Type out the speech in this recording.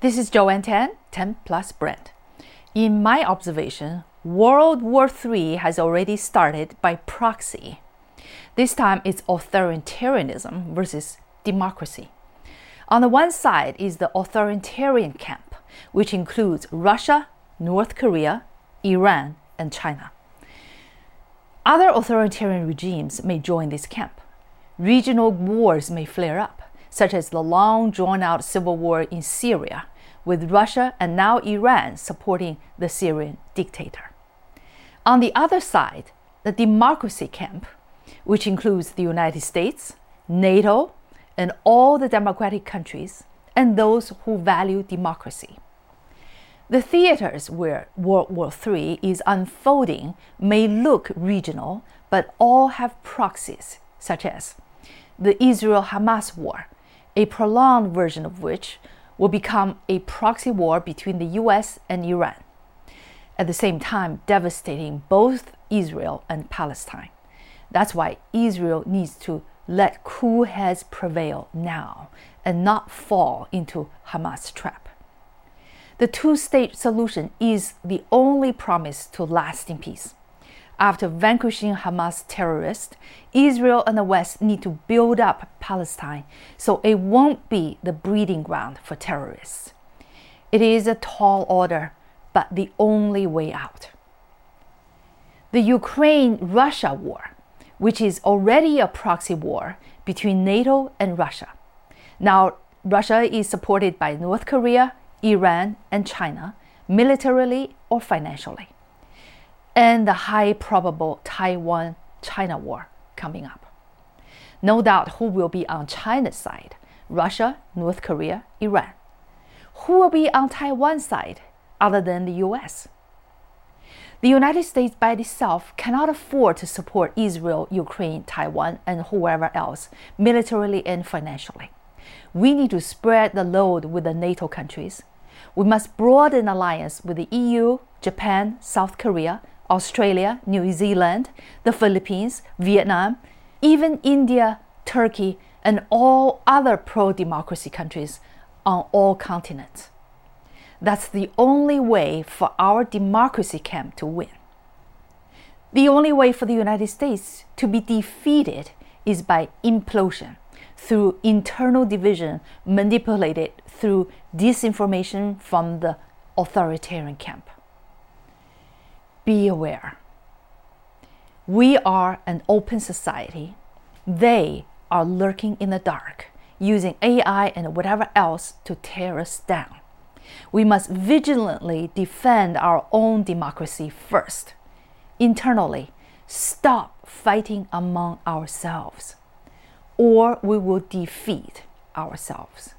This is Joanne Tan, 10 Plus Brand. In my observation, World War III has already started by proxy. This time it's authoritarianism versus democracy. On the one side is the authoritarian camp, which includes Russia, North Korea, Iran, and China. Other authoritarian regimes may join this camp. Regional wars may flare up, such as the long drawn out civil war in Syria, with Russia and now Iran supporting the Syrian dictator. On the other side, the democracy camp, which includes the United States, NATO, and all the democratic countries, and those who value democracy. The theaters where World War III is unfolding may look regional, but all have proxies, such as the Israel Hamas war, a prolonged version of which will become a proxy war between the US and Iran at the same time devastating both Israel and Palestine. That's why Israel needs to let cool heads prevail now and not fall into Hamas' trap. The two state solution is the only promise to lasting peace. After vanquishing Hamas terrorists, Israel and the West need to build up Palestine so it won't be the breeding ground for terrorists. It is a tall order, but the only way out. The Ukraine Russia war, which is already a proxy war between NATO and Russia. Now, Russia is supported by North Korea, Iran, and China, militarily or financially. And the high probable Taiwan China war coming up. No doubt who will be on China's side Russia, North Korea, Iran. Who will be on Taiwan's side? other than the US. The United States by itself cannot afford to support Israel, Ukraine, Taiwan, and whoever else militarily and financially. We need to spread the load with the NATO countries. We must broaden alliance with the EU, Japan, South Korea, Australia, New Zealand, the Philippines, Vietnam, even India, Turkey, and all other pro democracy countries on all continents. That's the only way for our democracy camp to win. The only way for the United States to be defeated is by implosion through internal division manipulated through disinformation from the authoritarian camp. Be aware. We are an open society. They are lurking in the dark, using AI and whatever else to tear us down we must vigilantly defend our own democracy first. Internally, stop fighting among ourselves, or we will defeat ourselves.